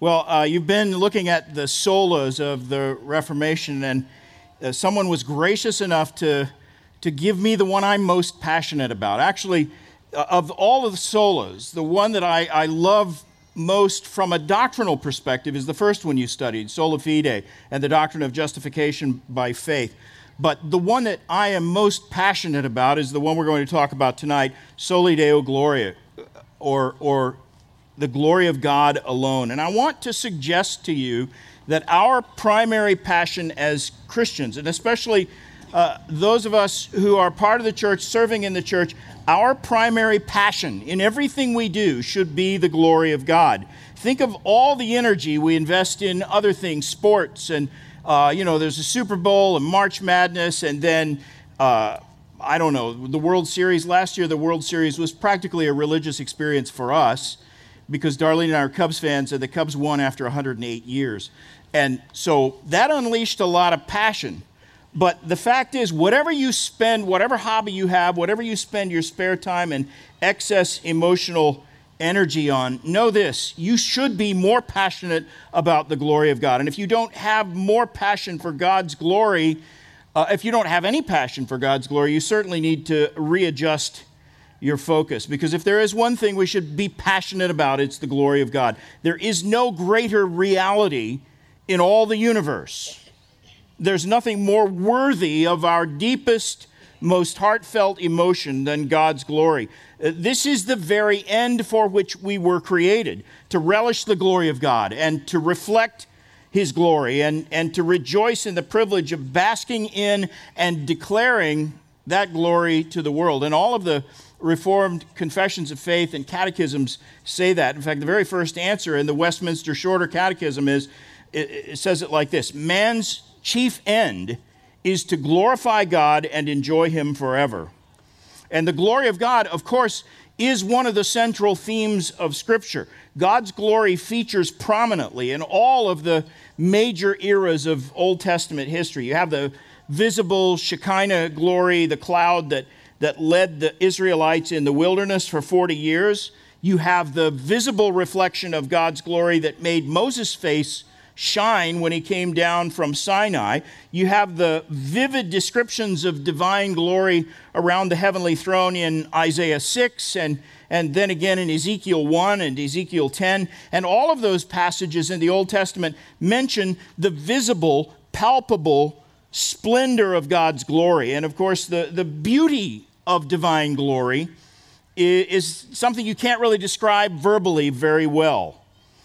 Well, uh, you've been looking at the solas of the Reformation, and uh, someone was gracious enough to, to give me the one I'm most passionate about. Actually, uh, of all of the solas, the one that I, I love most from a doctrinal perspective is the first one you studied, sola fide, and the doctrine of justification by faith. But the one that I am most passionate about is the one we're going to talk about tonight, Soli Deo Gloria, or, or the glory of God alone. And I want to suggest to you that our primary passion as Christians, and especially uh, those of us who are part of the church, serving in the church, our primary passion in everything we do should be the glory of God. Think of all the energy we invest in other things, sports, and, uh, you know, there's a Super Bowl and March Madness, and then, uh, I don't know, the World Series. Last year, the World Series was practically a religious experience for us because Darlene and I are Cubs fans, and the Cubs won after 108 years. And so that unleashed a lot of passion. But the fact is, whatever you spend, whatever hobby you have, whatever you spend your spare time and excess emotional energy on, know this you should be more passionate about the glory of God. And if you don't have more passion for God's glory, uh, if you don't have any passion for God's glory, you certainly need to readjust your focus. Because if there is one thing we should be passionate about, it's the glory of God. There is no greater reality in all the universe. There's nothing more worthy of our deepest, most heartfelt emotion than God's glory. Uh, this is the very end for which we were created to relish the glory of God and to reflect his glory and, and to rejoice in the privilege of basking in and declaring that glory to the world. And all of the Reformed confessions of faith and catechisms say that. In fact, the very first answer in the Westminster Shorter Catechism is it, it says it like this Man's chief end is to glorify God and enjoy Him forever. And the glory of God, of course, is one of the central themes of Scripture. God's glory features prominently in all of the major eras of Old Testament history. You have the visible Shekinah glory, the cloud that that led the Israelites in the wilderness for 40 years. You have the visible reflection of God's glory that made Moses' face shine when he came down from Sinai. You have the vivid descriptions of divine glory around the heavenly throne in Isaiah 6 and, and then again in Ezekiel 1 and Ezekiel 10. And all of those passages in the Old Testament mention the visible, palpable splendor of God's glory. And of course, the, the beauty of divine glory is, is something you can't really describe verbally very well.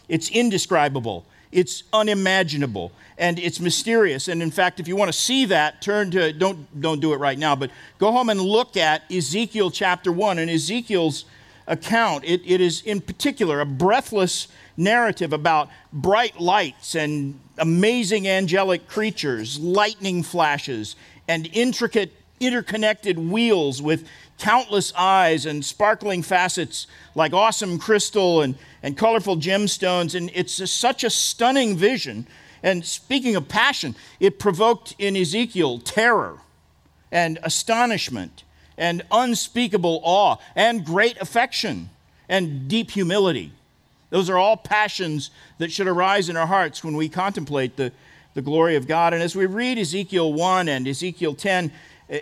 It's indescribable, it's unimaginable, and it's mysterious. And in fact, if you want to see that, turn to, don't, don't do it right now, but go home and look at Ezekiel chapter 1 and Ezekiel's account. It, it is, in particular, a breathless narrative about bright lights and amazing angelic creatures, lightning flashes, and intricate interconnected wheels with countless eyes and sparkling facets like awesome crystal and, and colorful gemstones. And it's a, such a stunning vision. And speaking of passion, it provoked in Ezekiel terror and astonishment and unspeakable awe and great affection and deep humility. Those are all passions that should arise in our hearts when we contemplate the, the glory of God. And as we read Ezekiel 1 and Ezekiel 10, eh,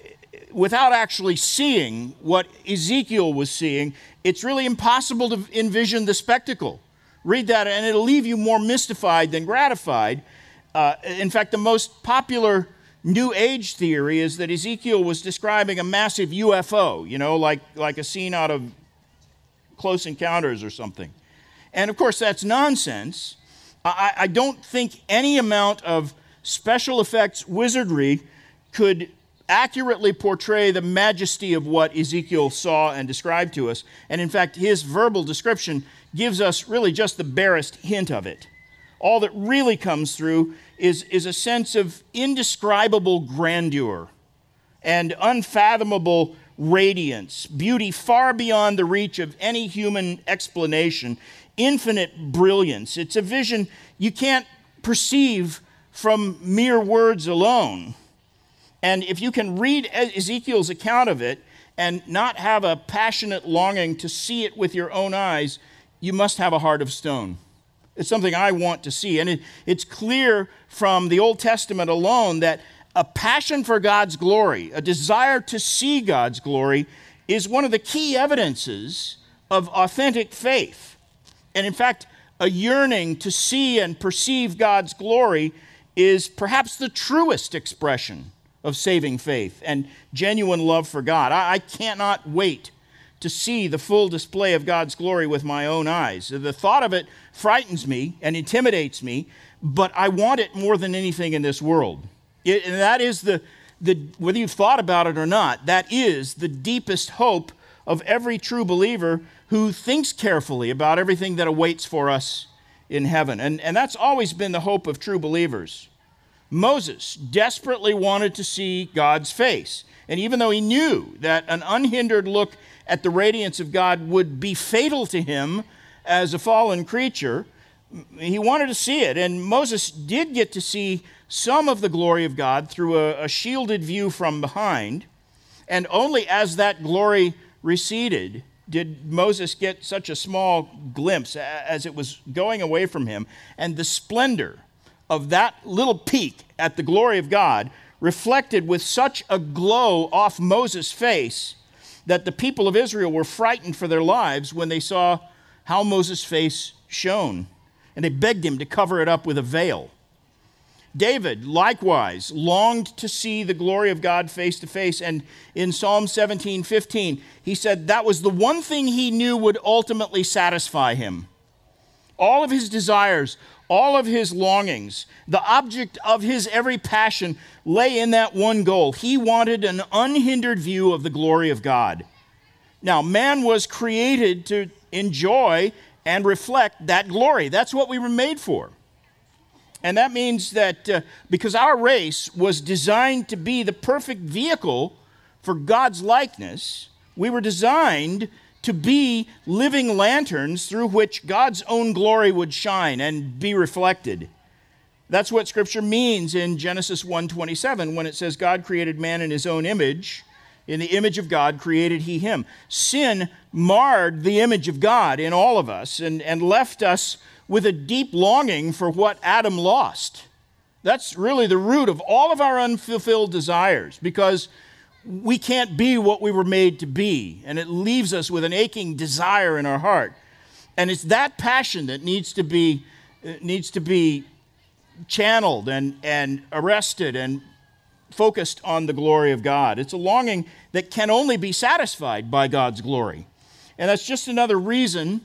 without actually seeing what Ezekiel was seeing, it's really impossible to envision the spectacle. Read that, and it'll leave you more mystified than gratified. Uh, in fact, the most popular New Age theory is that Ezekiel was describing a massive UFO, you know, like, like a scene out of Close Encounters or something. And of course, that's nonsense. I, I don't think any amount of special effects wizardry could accurately portray the majesty of what Ezekiel saw and described to us. And in fact, his verbal description gives us really just the barest hint of it. All that really comes through is, is a sense of indescribable grandeur and unfathomable radiance, beauty far beyond the reach of any human explanation infinite brilliance. It's a vision you can't perceive from mere words alone. And if you can read Ezekiel's account of it and not have a passionate longing to see it with your own eyes, you must have a heart of stone. It's something I want to see. And it, it's clear from the Old Testament alone that a passion for God's glory, a desire to see God's glory, is one of the key evidences of authentic faith. And in fact, a yearning to see and perceive God's glory is perhaps the truest expression of saving faith and genuine love for God. I, I cannot wait to see the full display of God's glory with my own eyes. The thought of it frightens me and intimidates me, but I want it more than anything in this world. It, and that is the, the, whether you've thought about it or not, that is the deepest hope of every true believer who thinks carefully about everything that awaits for us in heaven. And, and that's always been the hope of true believers. Moses desperately wanted to see God's face. And even though he knew that an unhindered look at the radiance of God would be fatal to him as a fallen creature, he wanted to see it. And Moses did get to see some of the glory of God through a, a shielded view from behind. And only as that glory receded did Moses get such a small glimpse as it was going away from him. And the splendor of that little peek at the glory of God reflected with such a glow off Moses' face that the people of Israel were frightened for their lives when they saw how Moses' face shone. And they begged him to cover it up with a veil. David likewise longed to see the glory of God face to face. And in Psalm 17 15, he said that was the one thing he knew would ultimately satisfy him. All of his desires, all of his longings, the object of his every passion lay in that one goal. He wanted an unhindered view of the glory of God. Now, man was created to enjoy and reflect that glory. That's what we were made for. And that means that uh, because our race was designed to be the perfect vehicle for God's likeness, we were designed to be living lanterns through which God's own glory would shine and be reflected. That's what scripture means in Genesis 1:27 when it says God created man in his own image, in the image of God created he him. Sin marred the image of God in all of us and, and left us with a deep longing for what Adam lost. That's really the root of all of our unfulfilled desires because we can't be what we were made to be, and it leaves us with an aching desire in our heart. And it's that passion that needs to be, uh, needs to be channeled and, and arrested and focused on the glory of God. It's a longing that can only be satisfied by God's glory. And that's just another reason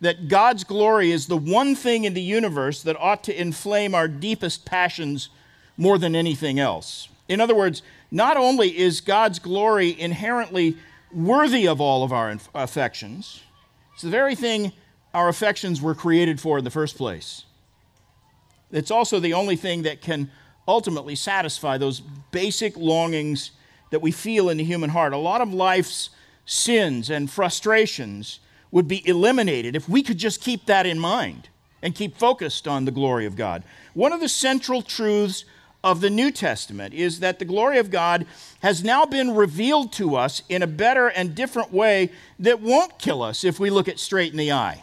that God's glory is the one thing in the universe that ought to inflame our deepest passions more than anything else. In other words, not only is God's glory inherently worthy of all of our affections, it's the very thing our affections were created for in the first place. It's also the only thing that can ultimately satisfy those basic longings that we feel in the human heart. A lot of life's sins and frustrations would be eliminated if we could just keep that in mind and keep focused on the glory of God. One of the central truths of the New Testament is that the glory of God has now been revealed to us in a better and different way that won't kill us if we look it straight in the eye.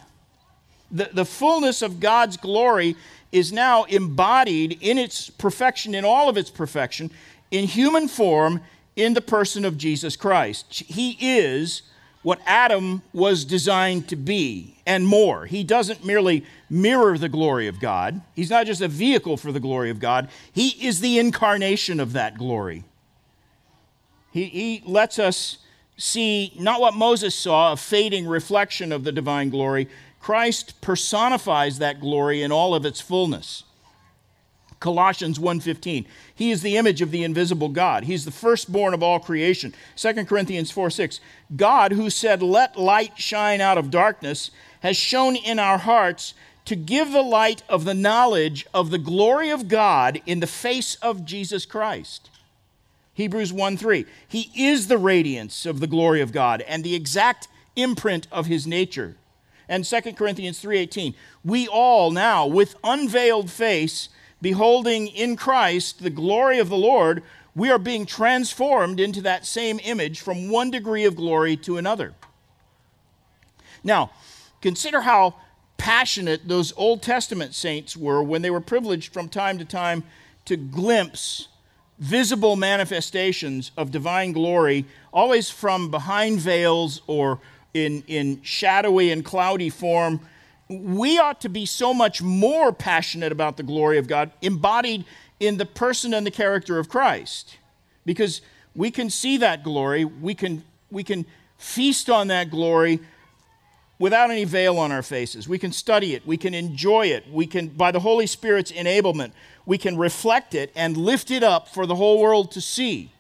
The, the fullness of God's glory is now embodied in its perfection, in all of its perfection, in human form in the person of Jesus Christ. He is what Adam was designed to be and more. He doesn't merely mirror the glory of God, he's not just a vehicle for the glory of God, he is the incarnation of that glory. He, he lets us see not what Moses saw, a fading reflection of the divine glory. Christ personifies that glory in all of its fullness. Colossians 1:15. He is the image of the invisible God. He's the firstborn of all creation. 2 Corinthians 4:6. God who said, "Let light shine out of darkness," has shone in our hearts to give the light of the knowledge of the glory of God in the face of Jesus Christ. Hebrews 1:3. He is the radiance of the glory of God and the exact imprint of his nature. And 2 Corinthians 3:18. We all now with unveiled face beholding in Christ the glory of the Lord, we are being transformed into that same image from one degree of glory to another. Now, consider how passionate those Old Testament saints were when they were privileged from time to time to glimpse visible manifestations of divine glory, always from behind veils or in, in shadowy and cloudy form. We ought to be so much more passionate about the glory of God, embodied in the person and the character of Christ, because we can see that glory, we can, we can feast on that glory without any veil on our faces. We can study it, we can enjoy it, we can, by the Holy Spirit's enablement, we can reflect it and lift it up for the whole world to see.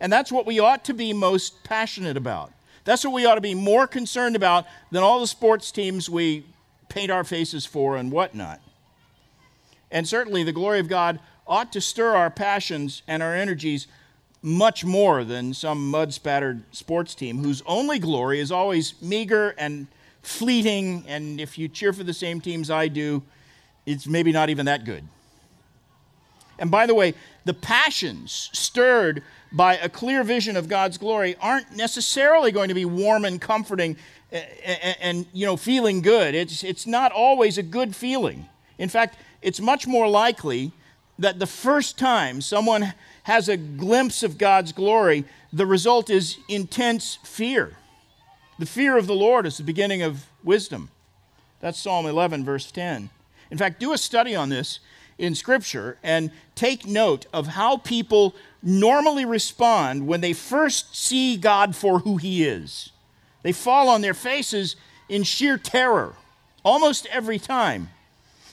And that's what we ought to be most passionate about. That's what we ought to be more concerned about than all the sports teams we paint our faces for and whatnot. And certainly the glory of God ought to stir our passions and our energies much more than some mud spattered sports team whose only glory is always meager and fleeting, and if you cheer for the same teams I do, it's maybe not even that good. And by the way, the passions stirred by a clear vision of God's glory aren't necessarily going to be warm and comforting and, and, you know feeling good. It's it's not always a good feeling. In fact, it's much more likely that the first time someone has a glimpse of God's glory, the result is intense fear. The fear of the Lord is the beginning of wisdom. That's Psalm 11, verse 10. In fact, do a study on this in Scripture and take note of how people normally respond when they first see God for who He is. They fall on their faces in sheer terror almost every time.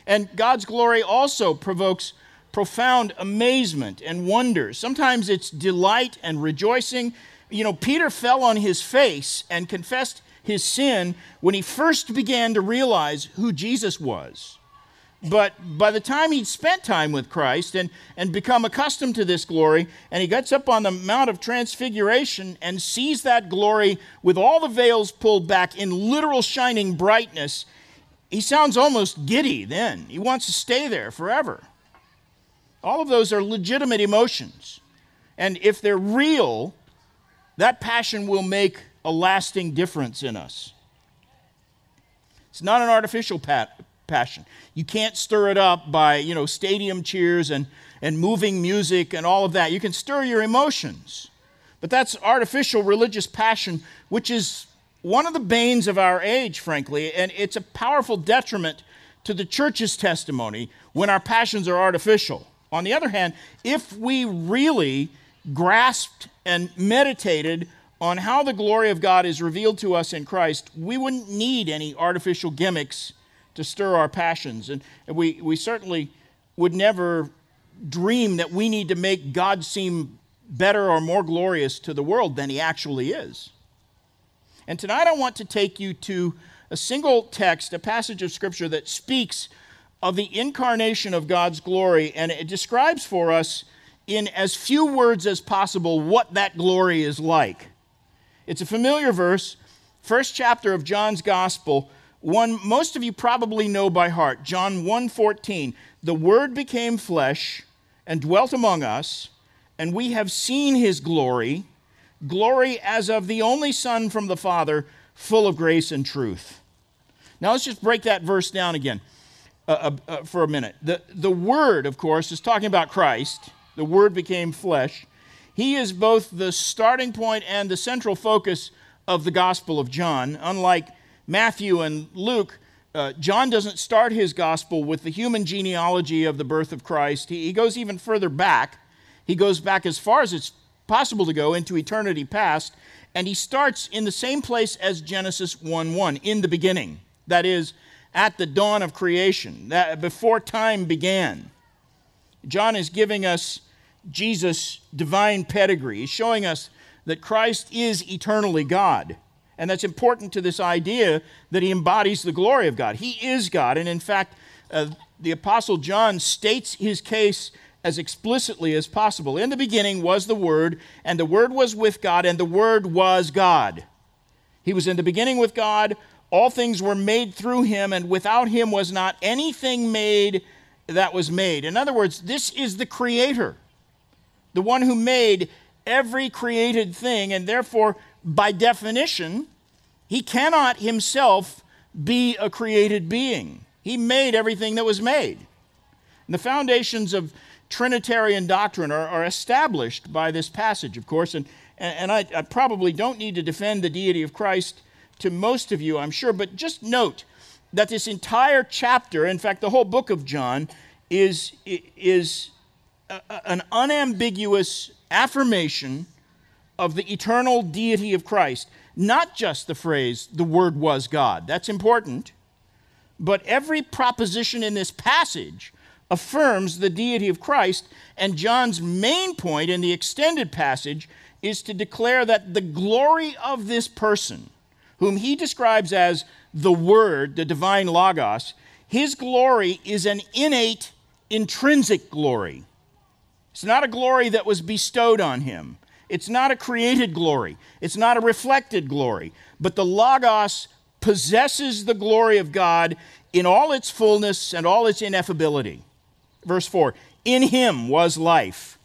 And God's glory also provokes profound amazement and wonder. Sometimes it's delight and rejoicing you know, Peter fell on his face and confessed his sin when he first began to realize who Jesus was. But by the time he'd spent time with Christ and, and become accustomed to this glory, and he gets up on the Mount of Transfiguration and sees that glory with all the veils pulled back in literal shining brightness, he sounds almost giddy then. He wants to stay there forever. All of those are legitimate emotions. And if they're real, that passion will make a lasting difference in us. It's not an artificial pat- passion. You can't stir it up by, you know, stadium cheers and, and moving music and all of that. You can stir your emotions. But that's artificial religious passion, which is one of the banes of our age, frankly, and it's a powerful detriment to the church's testimony when our passions are artificial. On the other hand, if we really grasped and meditated on how the glory of God is revealed to us in Christ, we wouldn't need any artificial gimmicks to stir our passions. And we, we certainly would never dream that we need to make God seem better or more glorious to the world than he actually is. And tonight I want to take you to a single text, a passage of Scripture that speaks of the incarnation of God's glory, and it describes for us in as few words as possible what that glory is like. It's a familiar verse, first chapter of John's Gospel, one most of you probably know by heart, John 1:14. The word became flesh and dwelt among us, and we have seen his glory, glory as of the only son from the Father, full of grace and truth. Now let's just break that verse down again uh, uh, uh, for a minute. The, the word, of course, is talking about Christ the Word became flesh. He is both the starting point and the central focus of the Gospel of John. Unlike Matthew and Luke, uh, John doesn't start his gospel with the human genealogy of the birth of Christ. He, he goes even further back. He goes back as far as it's possible to go into eternity past, and he starts in the same place as Genesis 1 1, in the beginning. That is, at the dawn of creation, that before time began. John is giving us Jesus' divine pedigree. He's showing us that Christ is eternally God. And that's important to this idea that he embodies the glory of God. He is God. And in fact, uh, the Apostle John states his case as explicitly as possible. In the beginning was the Word, and the Word was with God, and the Word was God. He was in the beginning with God. All things were made through him, and without him was not anything made that was made. In other words, this is the Creator the one who made every created thing, and therefore, by definition, he cannot himself be a created being. He made everything that was made. And the foundations of Trinitarian doctrine are, are established by this passage, of course, and, and I, I probably don't need to defend the deity of Christ to most of you, I'm sure, but just note that this entire chapter, in fact, the whole book of John, is, is a, an unambiguous affirmation of the eternal deity of Christ. Not just the phrase, the Word was God. That's important. But every proposition in this passage affirms the deity of Christ. And John's main point in the extended passage is to declare that the glory of this person, whom he describes as the Word, the divine Logos, his glory is an innate, intrinsic glory. It's not a glory that was bestowed on him. It's not a created glory. It's not a reflected glory. But the Logos possesses the glory of God in all its fullness and all its ineffability. Verse 4 In him was life,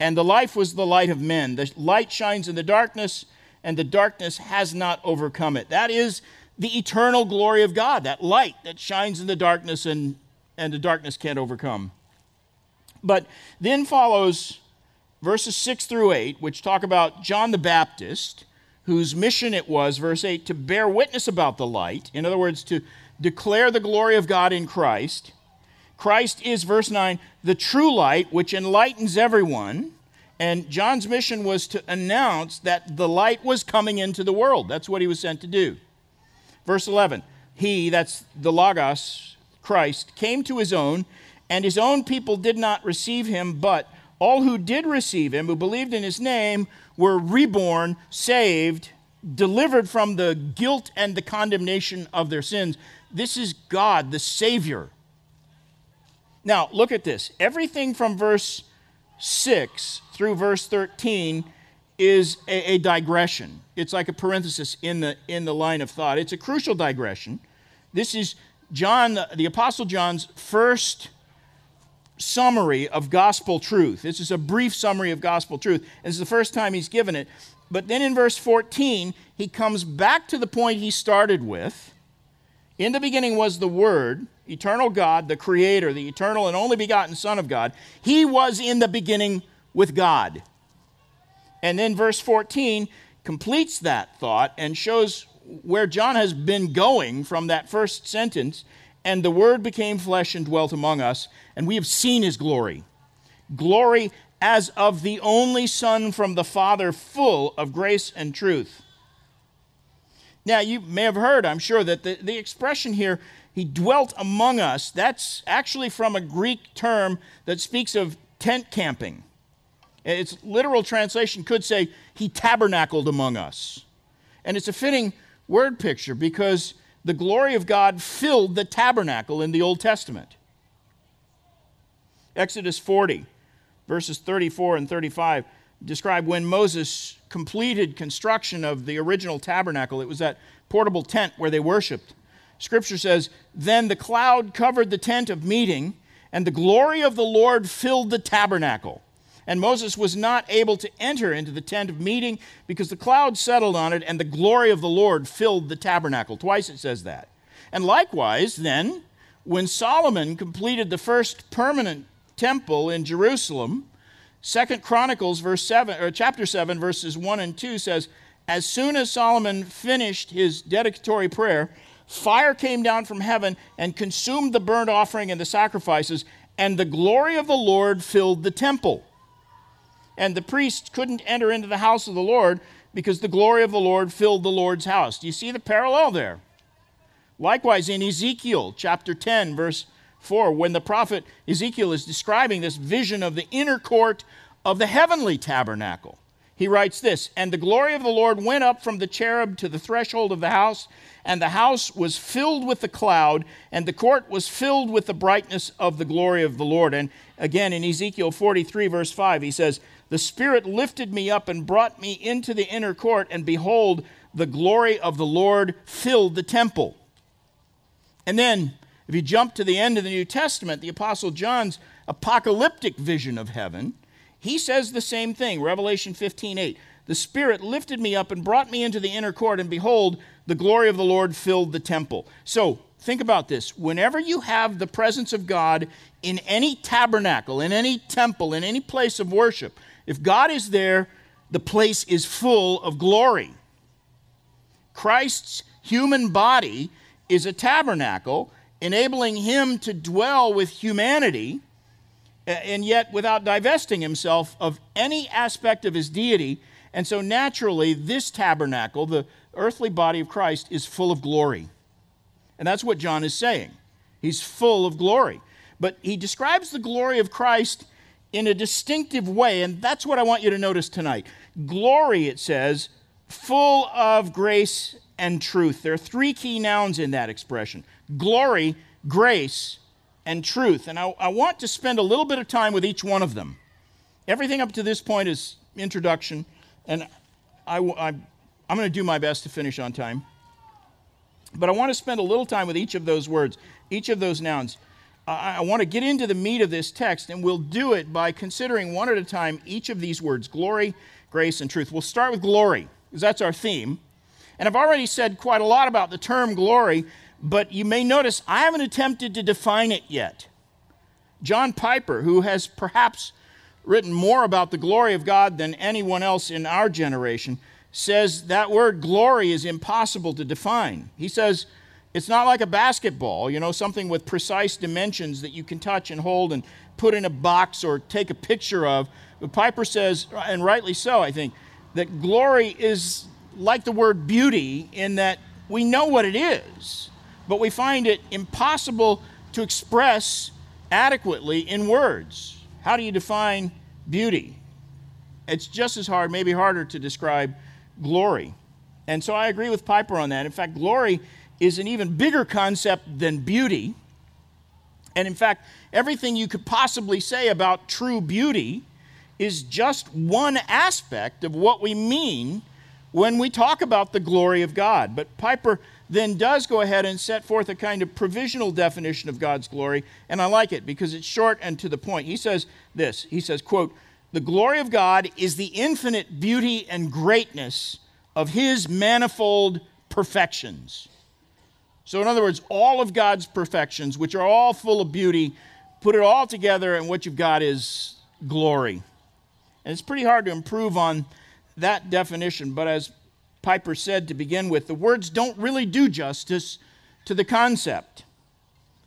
and the life was the light of men. The light shines in the darkness, and the darkness has not overcome it. That is the eternal glory of God, that light that shines in the darkness and, and the darkness can't overcome. But then follows verses 6 through 8, which talk about John the Baptist, whose mission it was, verse 8, to bear witness about the light. In other words, to declare the glory of God in Christ. Christ is, verse 9, the true light which enlightens everyone. And John's mission was to announce that the light was coming into the world. That's what he was sent to do. Verse 11, he, that's the Logos, Christ, came to his own, and his own people did not receive him, but all who did receive him, who believed in his name, were reborn, saved, delivered from the guilt and the condemnation of their sins. This is God, the Savior. Now, look at this. Everything from verse 6 through verse 13 is a, a, digression. It's like a parenthesis in the, in the line of thought. It's a crucial digression. This is John, the Apostle John's first summary of gospel truth. This is a brief summary of gospel truth. This is the first time he's given it. But then in verse 14, he comes back to the point he started with. In the beginning was the Word, eternal God, the Creator, the eternal and only begotten Son of God. He was in the beginning with God. And then verse 14 completes that thought and shows where John has been going from that first sentence and the Word became flesh and dwelt among us, and we have seen his glory. Glory as of the only Son from the Father, full of grace and truth. Now, you may have heard, I'm sure, that the, the expression here, he dwelt among us, that's actually from a Greek term that speaks of tent camping. Its literal translation could say, he tabernacled among us. And it's a fitting word picture because the glory of God filled the tabernacle in the Old Testament. Exodus 40, verses 34 and 35 describe when Moses completed construction of the original tabernacle. It was that portable tent where they worshiped. Scripture says, Then the cloud covered the tent of meeting, and the glory of the Lord filled the tabernacle. And Moses was not able to enter into the tent of meeting because the cloud settled on it and the glory of the Lord filled the tabernacle. Twice it says that. And likewise, then, when Solomon completed the first permanent temple in Jerusalem, Second Chronicles verse 7 or chapter 7 verses 1 and 2 says, as soon as Solomon finished his dedicatory prayer, fire came down from heaven and consumed the burnt offering and the sacrifices, and the glory of the Lord filled the temple and the priests couldn't enter into the house of the Lord because the glory of the Lord filled the Lord's house. Do you see the parallel there? Likewise, in Ezekiel chapter 10, verse 4, when the prophet Ezekiel is describing this vision of the inner court of the heavenly tabernacle, he writes this And the glory of the Lord went up from the cherub to the threshold of the house, and the house was filled with the cloud, and the court was filled with the brightness of the glory of the Lord. And again, in Ezekiel 43, verse 5, he says, the Spirit lifted me up and brought me into the inner court, and behold, the glory of the Lord filled the temple. And then, if you jump to the end of the New Testament, the Apostle John's apocalyptic vision of heaven, he says the same thing. Revelation 15 8. The Spirit lifted me up and brought me into the inner court, and behold, the glory of the Lord filled the temple. So think about this. Whenever you have the presence of God in any tabernacle, in any temple, in any place of worship, if God is there, the place is full of glory. Christ's human body is a tabernacle, enabling him to dwell with humanity, and yet without divesting himself of any aspect of his deity. And so, naturally, this tabernacle, the earthly body of Christ, is full of glory. And that's what John is saying. He's full of glory. But he describes the glory of Christ in a distinctive way, and that's what I want you to notice tonight. Glory, it says, full of grace and truth. There are three key nouns in that expression glory, grace, and truth. And I, I, want to spend a little bit of time with each one of them. Everything up to this point is introduction, and I, I, I'm going to do my best to finish on time. But I want to spend a little time with each of those words, each of those nouns. I, want to get into the meat of this text, and we'll do it by considering one at a time each of these words glory, grace, and truth. We'll start with glory, because that's our theme. And I've already said quite a lot about the term glory, but you may notice I haven't attempted to define it yet. John Piper, who has perhaps written more about the glory of God than anyone else in our generation, says that word glory is impossible to define. He says it's not like a basketball, you know, something with precise dimensions that you can touch and hold and put in a box or take a picture of. But Piper says, and rightly so, I think, that glory is like the word beauty in that we know what it is, but we find it impossible to express adequately in words. How do you define beauty? It's just as hard, maybe harder, to describe glory. And so I agree with Piper on that. In fact, glory is an even bigger concept than beauty. And in fact, everything you could possibly say about true beauty is just one aspect of what we mean when we talk about the glory of God. But Piper then does go ahead and set forth a kind of provisional definition of God's glory, and I like it because it's short and to the point. He says this. He says, quote, "The glory of God is the infinite beauty and greatness of his manifold perfections." So in other words, all of God's perfections, which are all full of beauty, put it all together and what you've got is glory. And it's pretty hard to improve on that definition, but as Piper said to begin with, the words don't really do justice to the concept.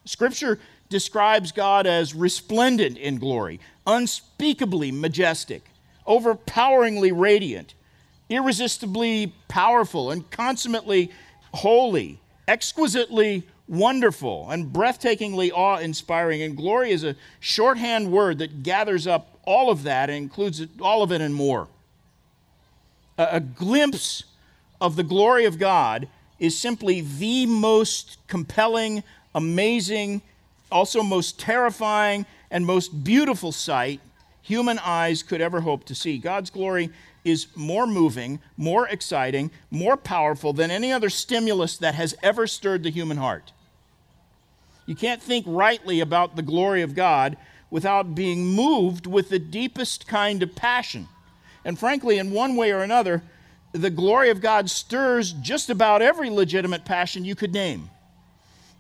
Scripture describes God as resplendent in glory, unspeakably majestic, overpoweringly radiant, irresistibly powerful, and consummately holy, exquisitely wonderful, and breathtakingly awe inspiring. And glory is a shorthand word that gathers up all of that and includes all of it and more a, glimpse of the glory of God is simply the most compelling, amazing, also most terrifying, and most beautiful sight human eyes could ever hope to see. God's glory is more moving, more exciting, more powerful than any other stimulus that has ever stirred the human heart. You can't think rightly about the glory of God without being moved with the deepest kind of passion. And frankly, in one way or another, the glory of God stirs just about every legitimate passion you could name.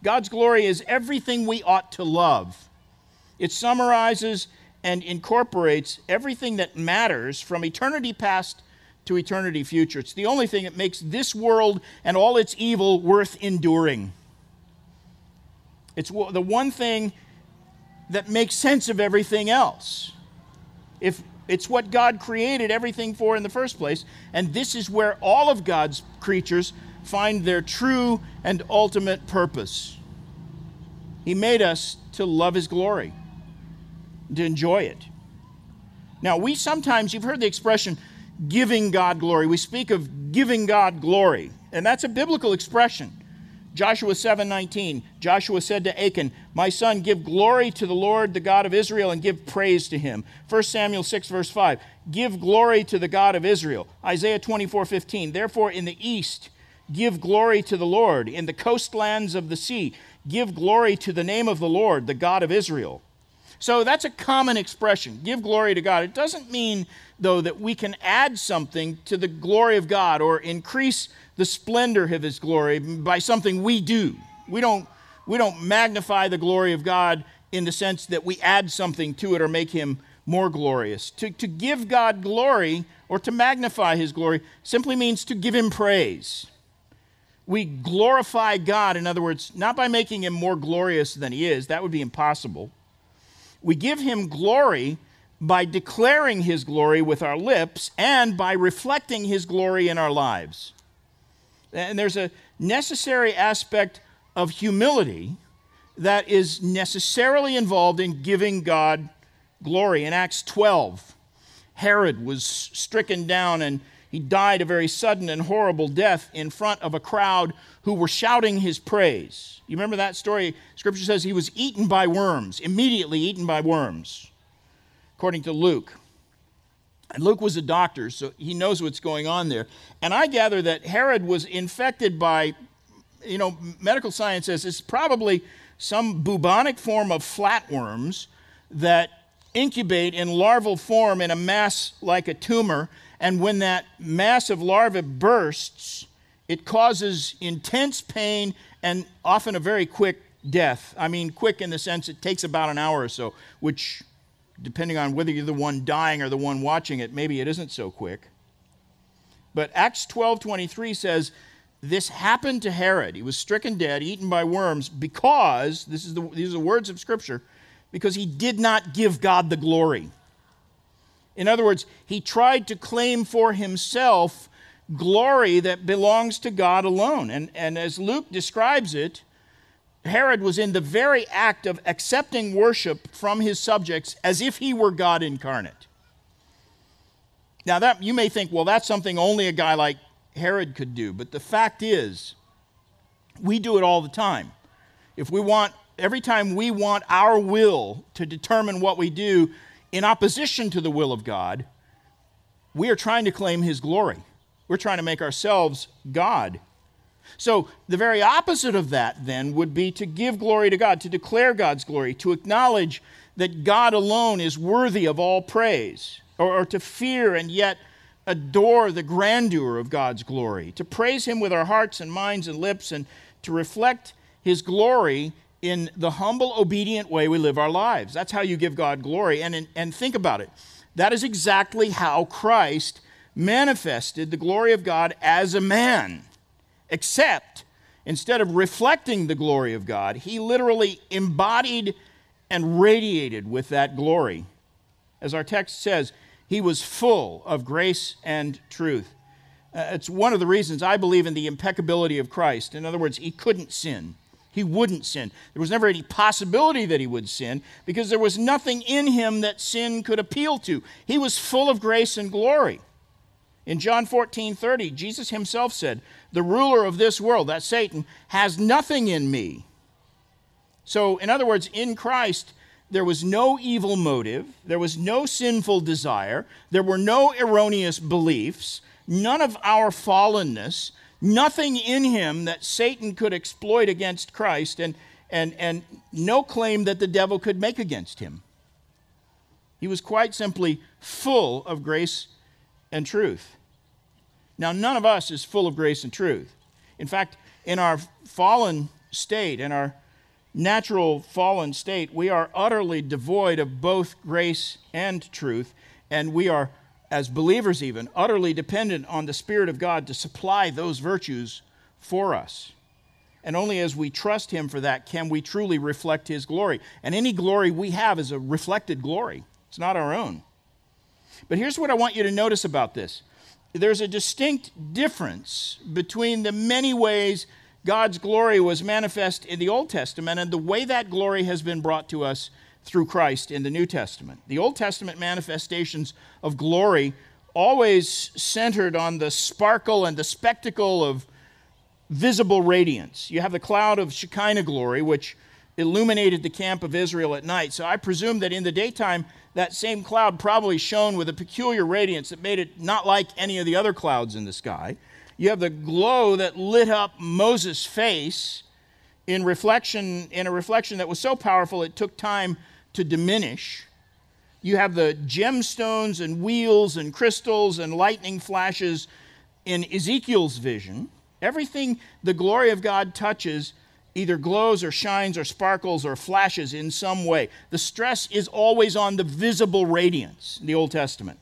God's glory is everything we ought to love. It summarizes and incorporates everything that matters from eternity past to eternity future. It's the only thing that makes this world and all its evil worth enduring. It's the one thing that makes sense of everything else. If it's what God created everything for in the first place. And this is where all of God's creatures find their true and ultimate purpose. He made us to love His glory, to enjoy it. Now, we sometimes, you've heard the expression giving God glory. We speak of giving God glory, and that's a biblical expression. Joshua 7:19 Joshua said to Achan, "My son, give glory to the Lord, the God of Israel, and give praise to him." 1 Samuel 6 verse 5 Give glory to the God of Israel. Isaiah 24:15 Therefore in the east give glory to the Lord, in the coastlands of the sea give glory to the name of the Lord, the God of Israel. So that's a common expression. Give glory to God. It doesn't mean, though, that we can add something to the glory of God or increase the splendor of his glory by something we do. We don't, we don't magnify the glory of God in the sense that we add something to it or make him more glorious. To, to give God glory or to magnify his glory simply means to give him praise. We glorify God, in other words, not by making him more glorious than he is, that would be impossible. We give him glory by declaring his glory with our lips and by reflecting his glory in our lives. And there's a necessary aspect of humility that is necessarily involved in giving God glory. In Acts 12, Herod was stricken down and he died a very sudden and horrible death in front of a crowd who were shouting his praise. You remember that story? Scripture says he was eaten by worms, immediately eaten by worms, according to Luke. And Luke was a doctor, so he knows what's going on there. And I gather that Herod was infected by, you know, medical science says it's probably some bubonic form of flatworms that incubate in larval form in a mass like a tumor. And when that mass of larvae bursts, it causes intense pain and often a very quick death. I mean, quick in the sense it takes about an hour or so, which, depending on whether you're the one dying or the one watching it, maybe it isn't so quick. But Acts 12:23 says this happened to Herod. He was stricken dead, eaten by worms, because this is the, these are the words of Scripture because he did not give God the glory. In other words, he tried to claim for himself glory that belongs to God alone. And, and as Luke describes it, Herod was in the very act of accepting worship from his subjects as if he were God incarnate. Now that you may think, well, that's something only a guy like Herod could do, but the fact is, we do it all the time. If we want every time we want our will to determine what we do in opposition to the will of God, we are trying to claim His glory. We're trying to make ourselves God. So, the very opposite of that then would be to give glory to God, to declare God's glory, to acknowledge that God alone is worthy of all praise, or, or, to fear and yet adore the grandeur of God's glory, to praise Him with our hearts and minds and lips, and to reflect His glory in the humble, obedient way we live our lives. That's how you give God glory. And, and think about it. That is exactly how Christ manifested the glory of God as a man, except instead of reflecting the glory of God, he literally embodied and radiated with that glory. As our text says, he was full of grace and truth. Uh, it's one of the reasons I believe in the impeccability of Christ. In other words, he couldn't sin. He wouldn't sin. There was never any possibility that he would sin because there was nothing in him that sin could appeal to. He was full of grace and glory. In John 14 30, Jesus himself said, The ruler of this world, that Satan, has nothing in me. So, in other words, in Christ, there was no evil motive, there was no sinful desire, there were no erroneous beliefs, none of our fallenness, nothing in him that Satan could exploit against Christ, and, and, and no claim that the devil could make against him. He was quite simply full of grace and truth. Now, none of us is full of grace and truth. In fact, in our fallen state, in our natural fallen state, we are utterly devoid of both grace and truth, and we are as believers, even, utterly dependent on the Spirit of God to supply those virtues for us. And only as we trust Him for that can we truly reflect His glory. And any glory we have is a reflected glory, it's not our own. But here's what I want you to notice about this there's a distinct difference between the many ways God's glory was manifest in the Old Testament and the way that glory has been brought to us through Christ in the New Testament. The Old Testament manifestations of glory always centered on the sparkle and the spectacle of visible radiance. You have the cloud of Shekinah glory, which illuminated the camp of Israel at night. So I presume that in the daytime, that same cloud probably shone with a peculiar radiance that made it not like any of the other clouds in the sky. You have the glow that lit up Moses' face in reflection in a reflection that was so powerful it took time to diminish. You have the gemstones and wheels and crystals and lightning flashes in Ezekiel's vision. Everything the glory of God touches either glows or shines or sparkles or flashes in some way. The stress is always on the visible radiance in the Old Testament.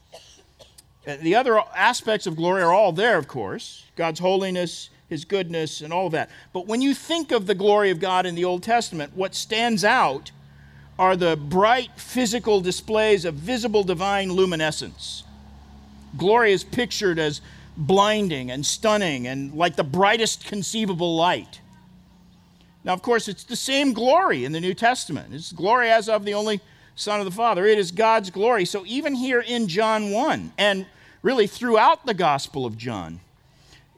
Uh, the other aspects of glory are all there, of course God's holiness, His goodness, and all of that. But when you think of the glory of God in the Old Testament, what stands out are the bright physical displays of visible divine luminescence. Glory is pictured as blinding and stunning and like the brightest conceivable light. Now, of course, it's the same glory in the New Testament. It's glory as of the only Son of the Father. It is God's glory. So, even here in John 1, and really throughout the Gospel of John,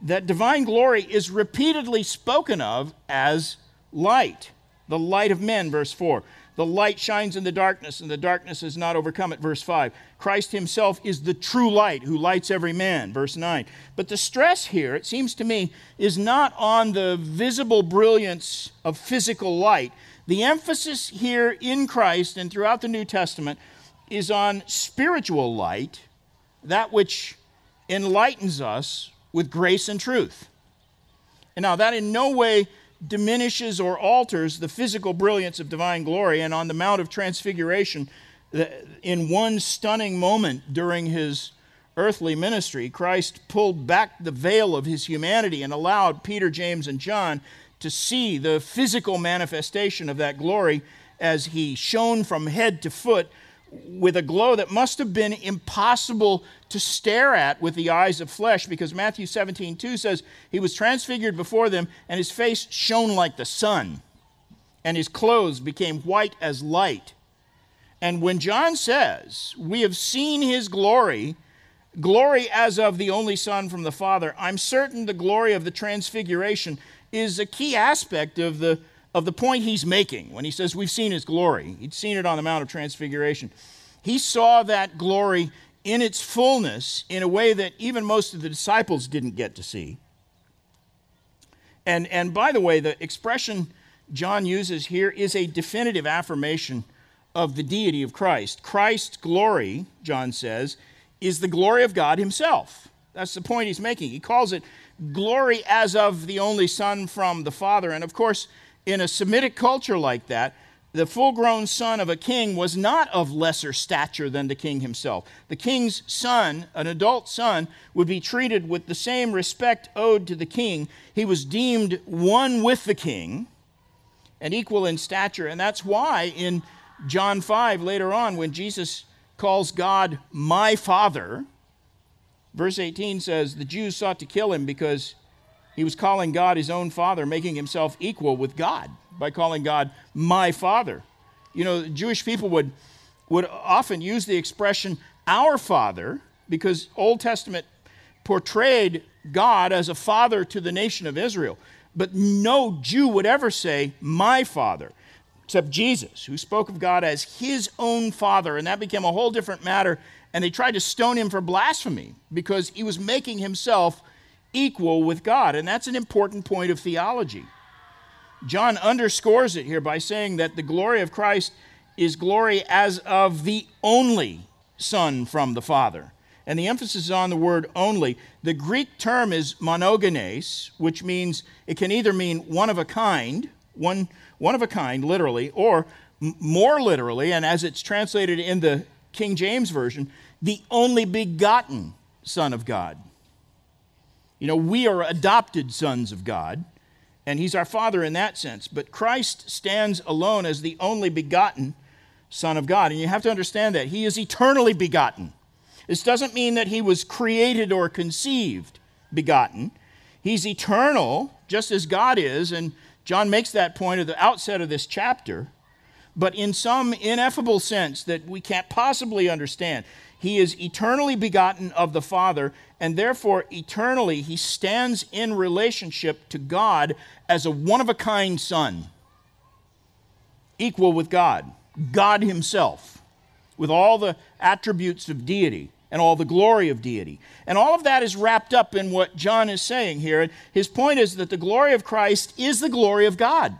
that divine glory is repeatedly spoken of as light, the light of men, verse 4. The light shines in the darkness, and the darkness has not overcome it. Verse 5. Christ himself is the true light who lights every man. Verse 9. But the stress here, it seems to me, is not on the visible brilliance of physical light. The emphasis here in Christ and throughout the New Testament is on spiritual light, that which enlightens us with grace and truth. And now, that in no way diminishes or alters the physical brilliance of divine glory. And on the Mount of Transfiguration, in one stunning moment during his earthly ministry, Christ pulled back the veil of his humanity and allowed Peter, James, and John to see the physical manifestation of that glory as he shone from head to foot with a glow that must have been impossible to stare at with the eyes of flesh because Matthew 17, 2 says, He was transfigured before them, and his face shone like the sun, and his clothes became white as light. And when John says, We have seen his glory, glory as of the only Son from the Father, I'm certain the glory of the transfiguration is a key aspect of the of the point he's making when he says, We've seen his glory. He'd seen it on the Mount of Transfiguration. He saw that glory in its fullness in a way that even most of the disciples didn't get to see. And, and by the way, the expression John uses here is a definitive affirmation of the deity of Christ. Christ's glory, John says, is the glory of God himself. That's the point he's making. He calls it glory as of the only Son from the Father. And of course, in a Semitic culture like that, the full grown son of a king was not of lesser stature than the king himself. The king's son, an adult son, would be treated with the same respect owed to the king. He was deemed one with the king and equal in stature. And that's why in John 5, later on, when Jesus calls God my father, verse 18 says, The Jews sought to kill him because he was calling God his own father, making himself equal with God by calling God my father. You know, Jewish people would, would often use the expression our father because Old Testament portrayed God as a father to the nation of Israel. But no Jew would ever say, my father, except Jesus, who spoke of God as his own father. And that became a whole different matter. And they tried to stone him for blasphemy because he was making himself equal with God. And that's an important point of theology. John underscores it here by saying that the glory of Christ is glory as of the only Son from the Father. And the emphasis is on the word only. The Greek term is monogenes, which means it can either mean one of a kind, one, one of a kind, literally, or more literally, and as it's translated in the King James Version, the only begotten Son of God. You know, we are adopted sons of God, and He's our Father in that sense. But Christ stands alone as the only begotten Son of God. And you have to understand that. He is eternally begotten. This doesn't mean that He was created or conceived begotten. He's eternal, just as God is, and John makes that point at the outset of this chapter, but in some ineffable sense that we can't possibly understand. He is eternally begotten of the Father, and therefore eternally he stands in relationship to God as a one of a kind Son, equal with God, God Himself, with all the attributes of deity and all the glory of deity. And all of that is wrapped up in what John is saying here. His point is that the glory of Christ is the glory of God.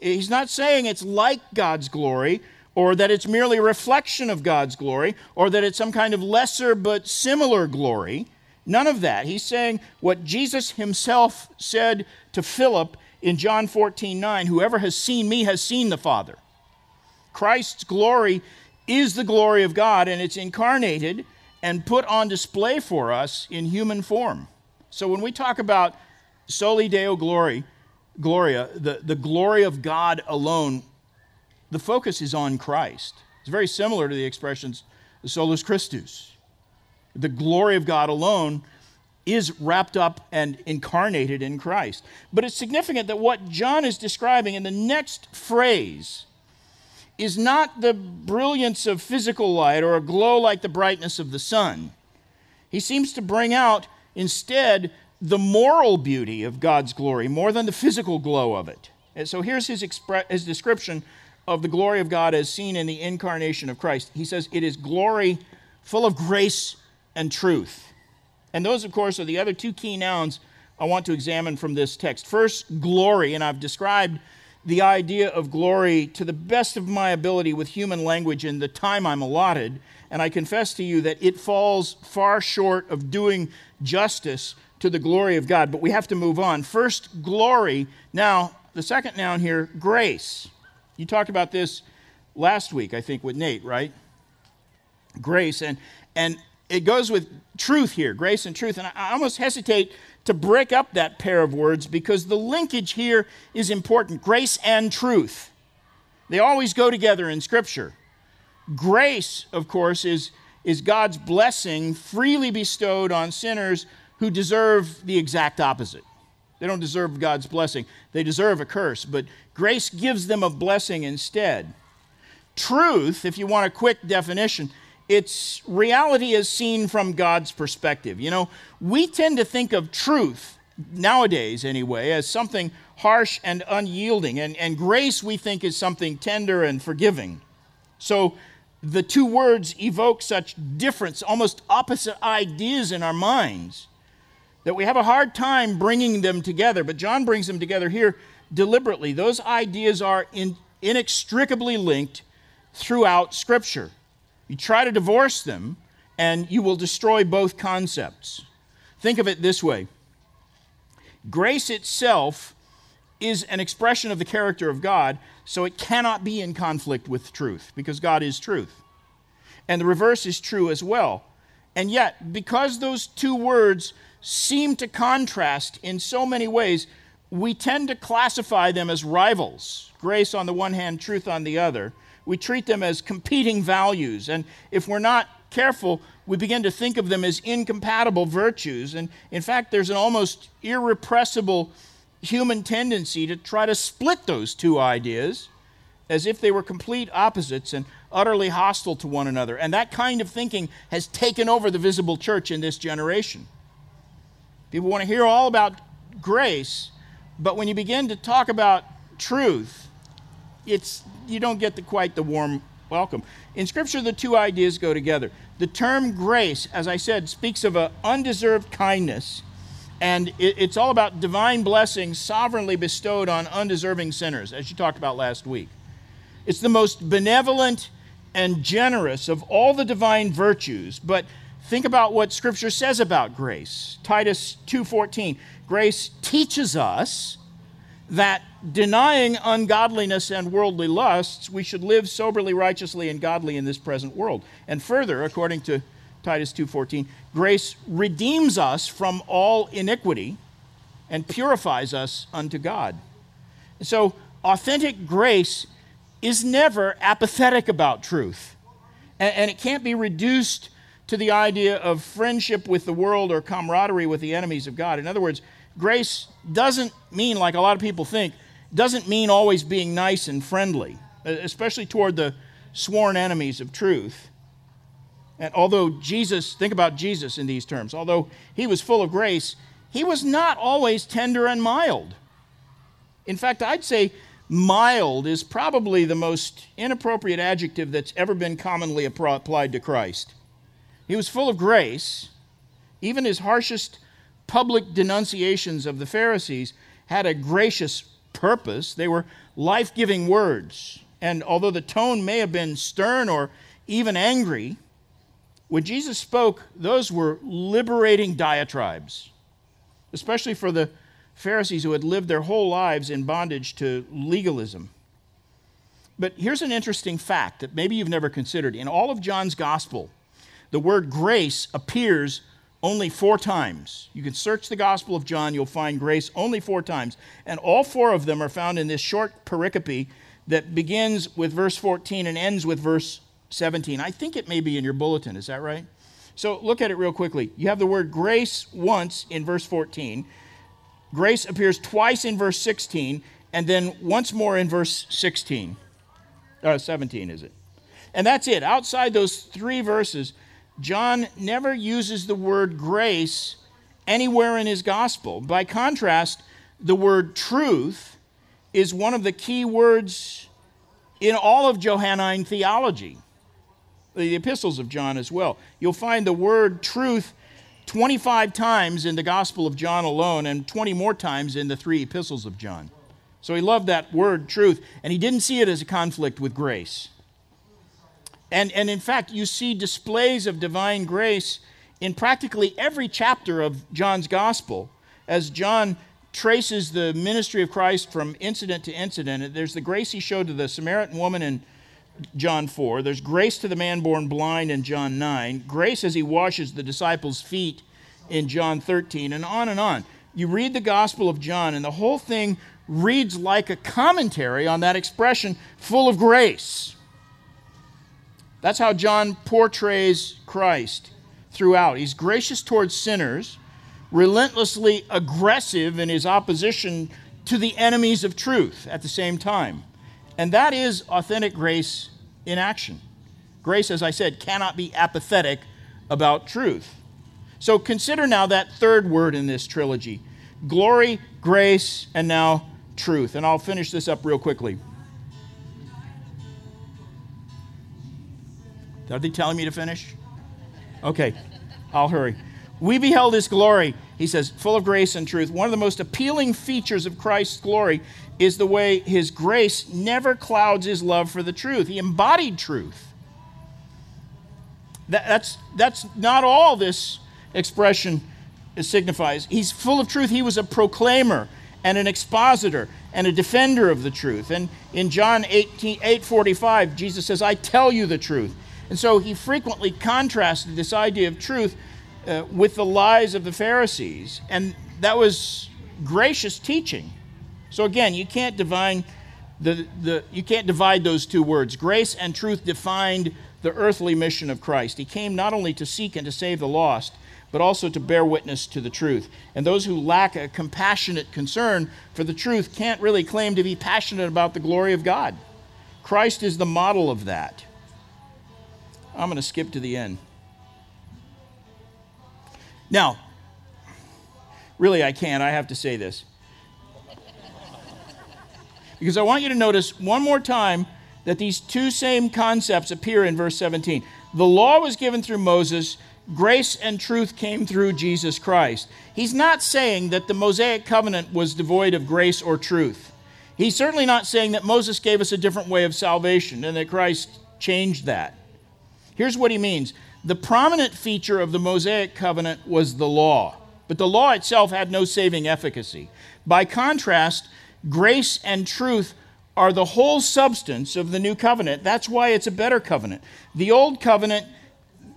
He's not saying it's like God's glory or that it's merely a reflection of God's glory or that it's some kind of lesser but similar glory. None of that. He's saying what Jesus himself said to Philip in John 14 9 Whoever has seen me has seen the Father. Christ's glory is the glory of God, and it's incarnated and put on display for us in human form. So when we talk about soli deo glory, gloria, the, the glory of God alone, the focus is on Christ. It's very similar to the expressions solus Christus. The glory of God alone is wrapped up and incarnated in Christ. But it's significant that what John is describing in the next phrase is not the brilliance of physical light or a glow like the brightness of the sun. He seems to bring out instead the moral beauty of God's glory more than the physical glow of it. And so here's his, expre- his description of the glory of God as seen in the incarnation of Christ. He says, It is glory full of grace and truth. And those, of course, are the other two key nouns I want to examine from this text. First, glory, and I've described the idea of glory to the best of my ability with human language in the time I'm allotted, and I confess to you that it falls far short of doing justice to the glory of God. But we have to move on. First, glory. Now, the second noun here, grace. You talked about this last week, I think, with Nate, right? Grace. And, and it goes with truth here, grace and truth. And I almost hesitate to break up that pair of words because the linkage here is important grace and truth. They always go together in Scripture. Grace, of course, is, is God's blessing freely bestowed on sinners who deserve the exact opposite. They don't deserve God's blessing, they deserve a curse, but grace gives them a blessing instead. Truth, if you want a quick definition, it's reality as seen from God's perspective. You know, we tend to think of truth, nowadays anyway, as something harsh and unyielding, and, and grace we think is something tender and forgiving. So the two words evoke such difference, almost opposite ideas in our minds that we have a hard time bringing them together, but John brings them together here deliberately. Those ideas are in, inextricably linked throughout Scripture. You try to divorce them, and you will destroy both concepts. Think of it this way grace itself is an expression of the character of God, so it cannot be in conflict with truth, because God is truth. And the reverse is true as well. And yet, because those two words seem to contrast in so many ways, we tend to classify them as rivals grace on the one hand, truth on the other. We treat them as competing values. And if we're not careful, we begin to think of them as incompatible virtues. And in fact, there's an almost irrepressible human tendency to try to split those two ideas as if they were complete opposites and utterly hostile to one another. And that kind of thinking has taken over the visible church in this generation. People want to hear all about grace, but when you begin to talk about truth, it's you don't get the, quite the warm welcome. In Scripture, the two ideas go together. The term grace, as I said, speaks of an undeserved kindness, and it, it's all about divine blessings sovereignly bestowed on undeserving sinners, as you talked about last week. It's the most benevolent and generous of all the divine virtues, but Think about what scripture says about grace. Titus 2:14. Grace teaches us that denying ungodliness and worldly lusts, we should live soberly, righteously and godly in this present world. And further, according to Titus 2:14, grace redeems us from all iniquity and purifies us unto God. So, authentic grace is never apathetic about truth. And, and it can't be reduced to the idea of friendship with the world or camaraderie with the enemies of God. In other words, grace doesn't mean, like a lot of people think, doesn't mean always being nice and friendly, especially toward the sworn enemies of truth. And although Jesus, think about Jesus in these terms, although he was full of grace, he was not always tender and mild. In fact, I'd say mild is probably the most inappropriate adjective that's ever been commonly applied to Christ. He was full of grace. Even his harshest public denunciations of the Pharisees had a gracious purpose. They were life giving words. And although the tone may have been stern or even angry, when Jesus spoke, those were liberating diatribes, especially for the Pharisees who had lived their whole lives in bondage to legalism. But here's an interesting fact that maybe you've never considered. In all of John's gospel, the word grace appears only four times. You can search the Gospel of John, you'll find grace only four times. And all four of them are found in this short pericope that begins with verse 14 and ends with verse 17. I think it may be in your bulletin, is that right? So look at it real quickly. You have the word grace once in verse 14, grace appears twice in verse 16, and then once more in verse 16. Uh, 17, is it? And that's it. Outside those three verses, John never uses the word grace anywhere in his gospel. By contrast, the word truth is one of the key words in all of Johannine theology, the epistles of John as well. You'll find the word truth 25 times in the Gospel of John alone and 20 more times in the three epistles of John. So he loved that word truth, and he didn't see it as a conflict with grace. And, and in fact, you see displays of divine grace in practically every chapter of John's gospel. As John traces the ministry of Christ from incident to incident, there's the grace he showed to the Samaritan woman in John 4. There's grace to the man born blind in John 9. Grace as he washes the disciples' feet in John 13, and on and on. You read the Gospel of John, and the whole thing reads like a commentary on that expression, full of grace. That's how John portrays Christ throughout. He's gracious towards sinners, relentlessly aggressive in his opposition to the enemies of truth at the same time. And that is authentic grace in action. Grace, as I said, cannot be apathetic about truth. So consider now that third word in this trilogy glory, grace, and now truth. And I'll finish this up real quickly. Are they telling me to finish? Okay, I'll hurry. We beheld his glory, he says, full of grace and truth. One of the most appealing features of Christ's glory is the way his grace never clouds his love for the truth. He embodied truth. That, that's, that's not all this expression signifies. He's full of truth. He was a proclaimer and an expositor and a defender of the truth. And in John 18, 8 45, Jesus says, I tell you the truth. And so he frequently contrasted this idea of truth uh, with the lies of the Pharisees. And that was gracious teaching. So again, you can't divine the, the, you can't divide those two words. Grace and truth defined the earthly mission of Christ. He came not only to seek and to save the lost, but also to bear witness to the truth. And those who lack a compassionate concern for the truth can't really claim to be passionate about the glory of God. Christ is the model of that. I'm going to skip to the end. Now, really, I can't. I have to say this. Because I want you to notice one more time that these two same concepts appear in verse 17. The law was given through Moses, grace and truth came through Jesus Christ. He's not saying that the Mosaic covenant was devoid of grace or truth. He's certainly not saying that Moses gave us a different way of salvation and that Christ changed that. Here's what he means the prominent feature of the Mosaic covenant was the law, but the law itself had no saving efficacy. By contrast, grace and truth are the whole substance of the new covenant. That's why it's a better covenant. The old covenant,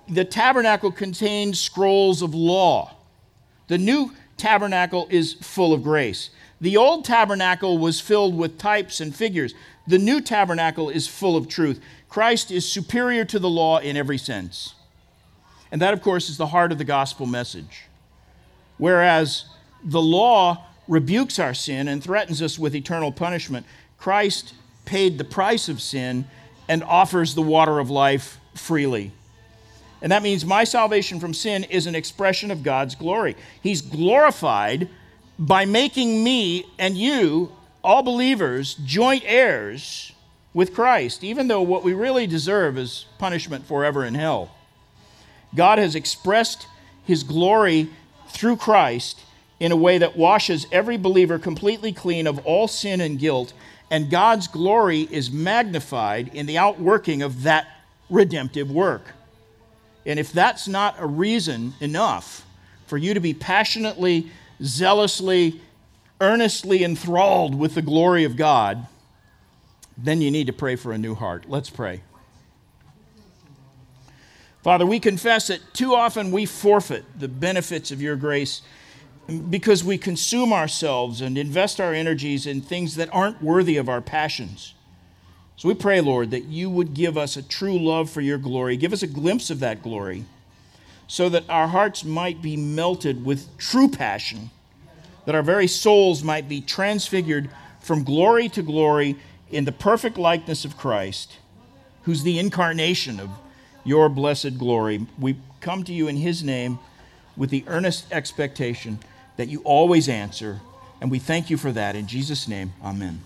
the tabernacle contained scrolls of law. The new tabernacle is full of grace. The old tabernacle was filled with types and figures. The new tabernacle is full of truth. Christ is superior to the law in every sense. And that, of course, is the heart of the gospel message. Whereas the law rebukes our sin and threatens us with eternal punishment, Christ paid the price of sin and offers the water of life freely. And that means my salvation from sin is an expression of God's glory. He's glorified by making me and you, all believers, joint heirs with Christ, even though what we really deserve is punishment forever in hell. God has expressed his glory through Christ in a way that washes every believer completely clean of all sin and guilt And God's glory is magnified in the outworking of that redemptive work. And if that's not a reason enough for you to be passionately, zealously, earnestly enthralled with the glory of God, then you need to pray for a new heart. Let's pray. Father, we confess that too often we forfeit the benefits of your grace because we consume ourselves and invest our energies in things that aren't worthy of our passions. So we pray, Lord, that you would give us a true love for your glory. Give us a glimpse of that glory so that our hearts might be melted with true passion, that our very souls might be transfigured from glory to glory in the perfect likeness of Christ, who's the incarnation of your blessed glory. We come to you in his name with the earnest expectation that you always answer, and we thank you for that. In Jesus' name, amen.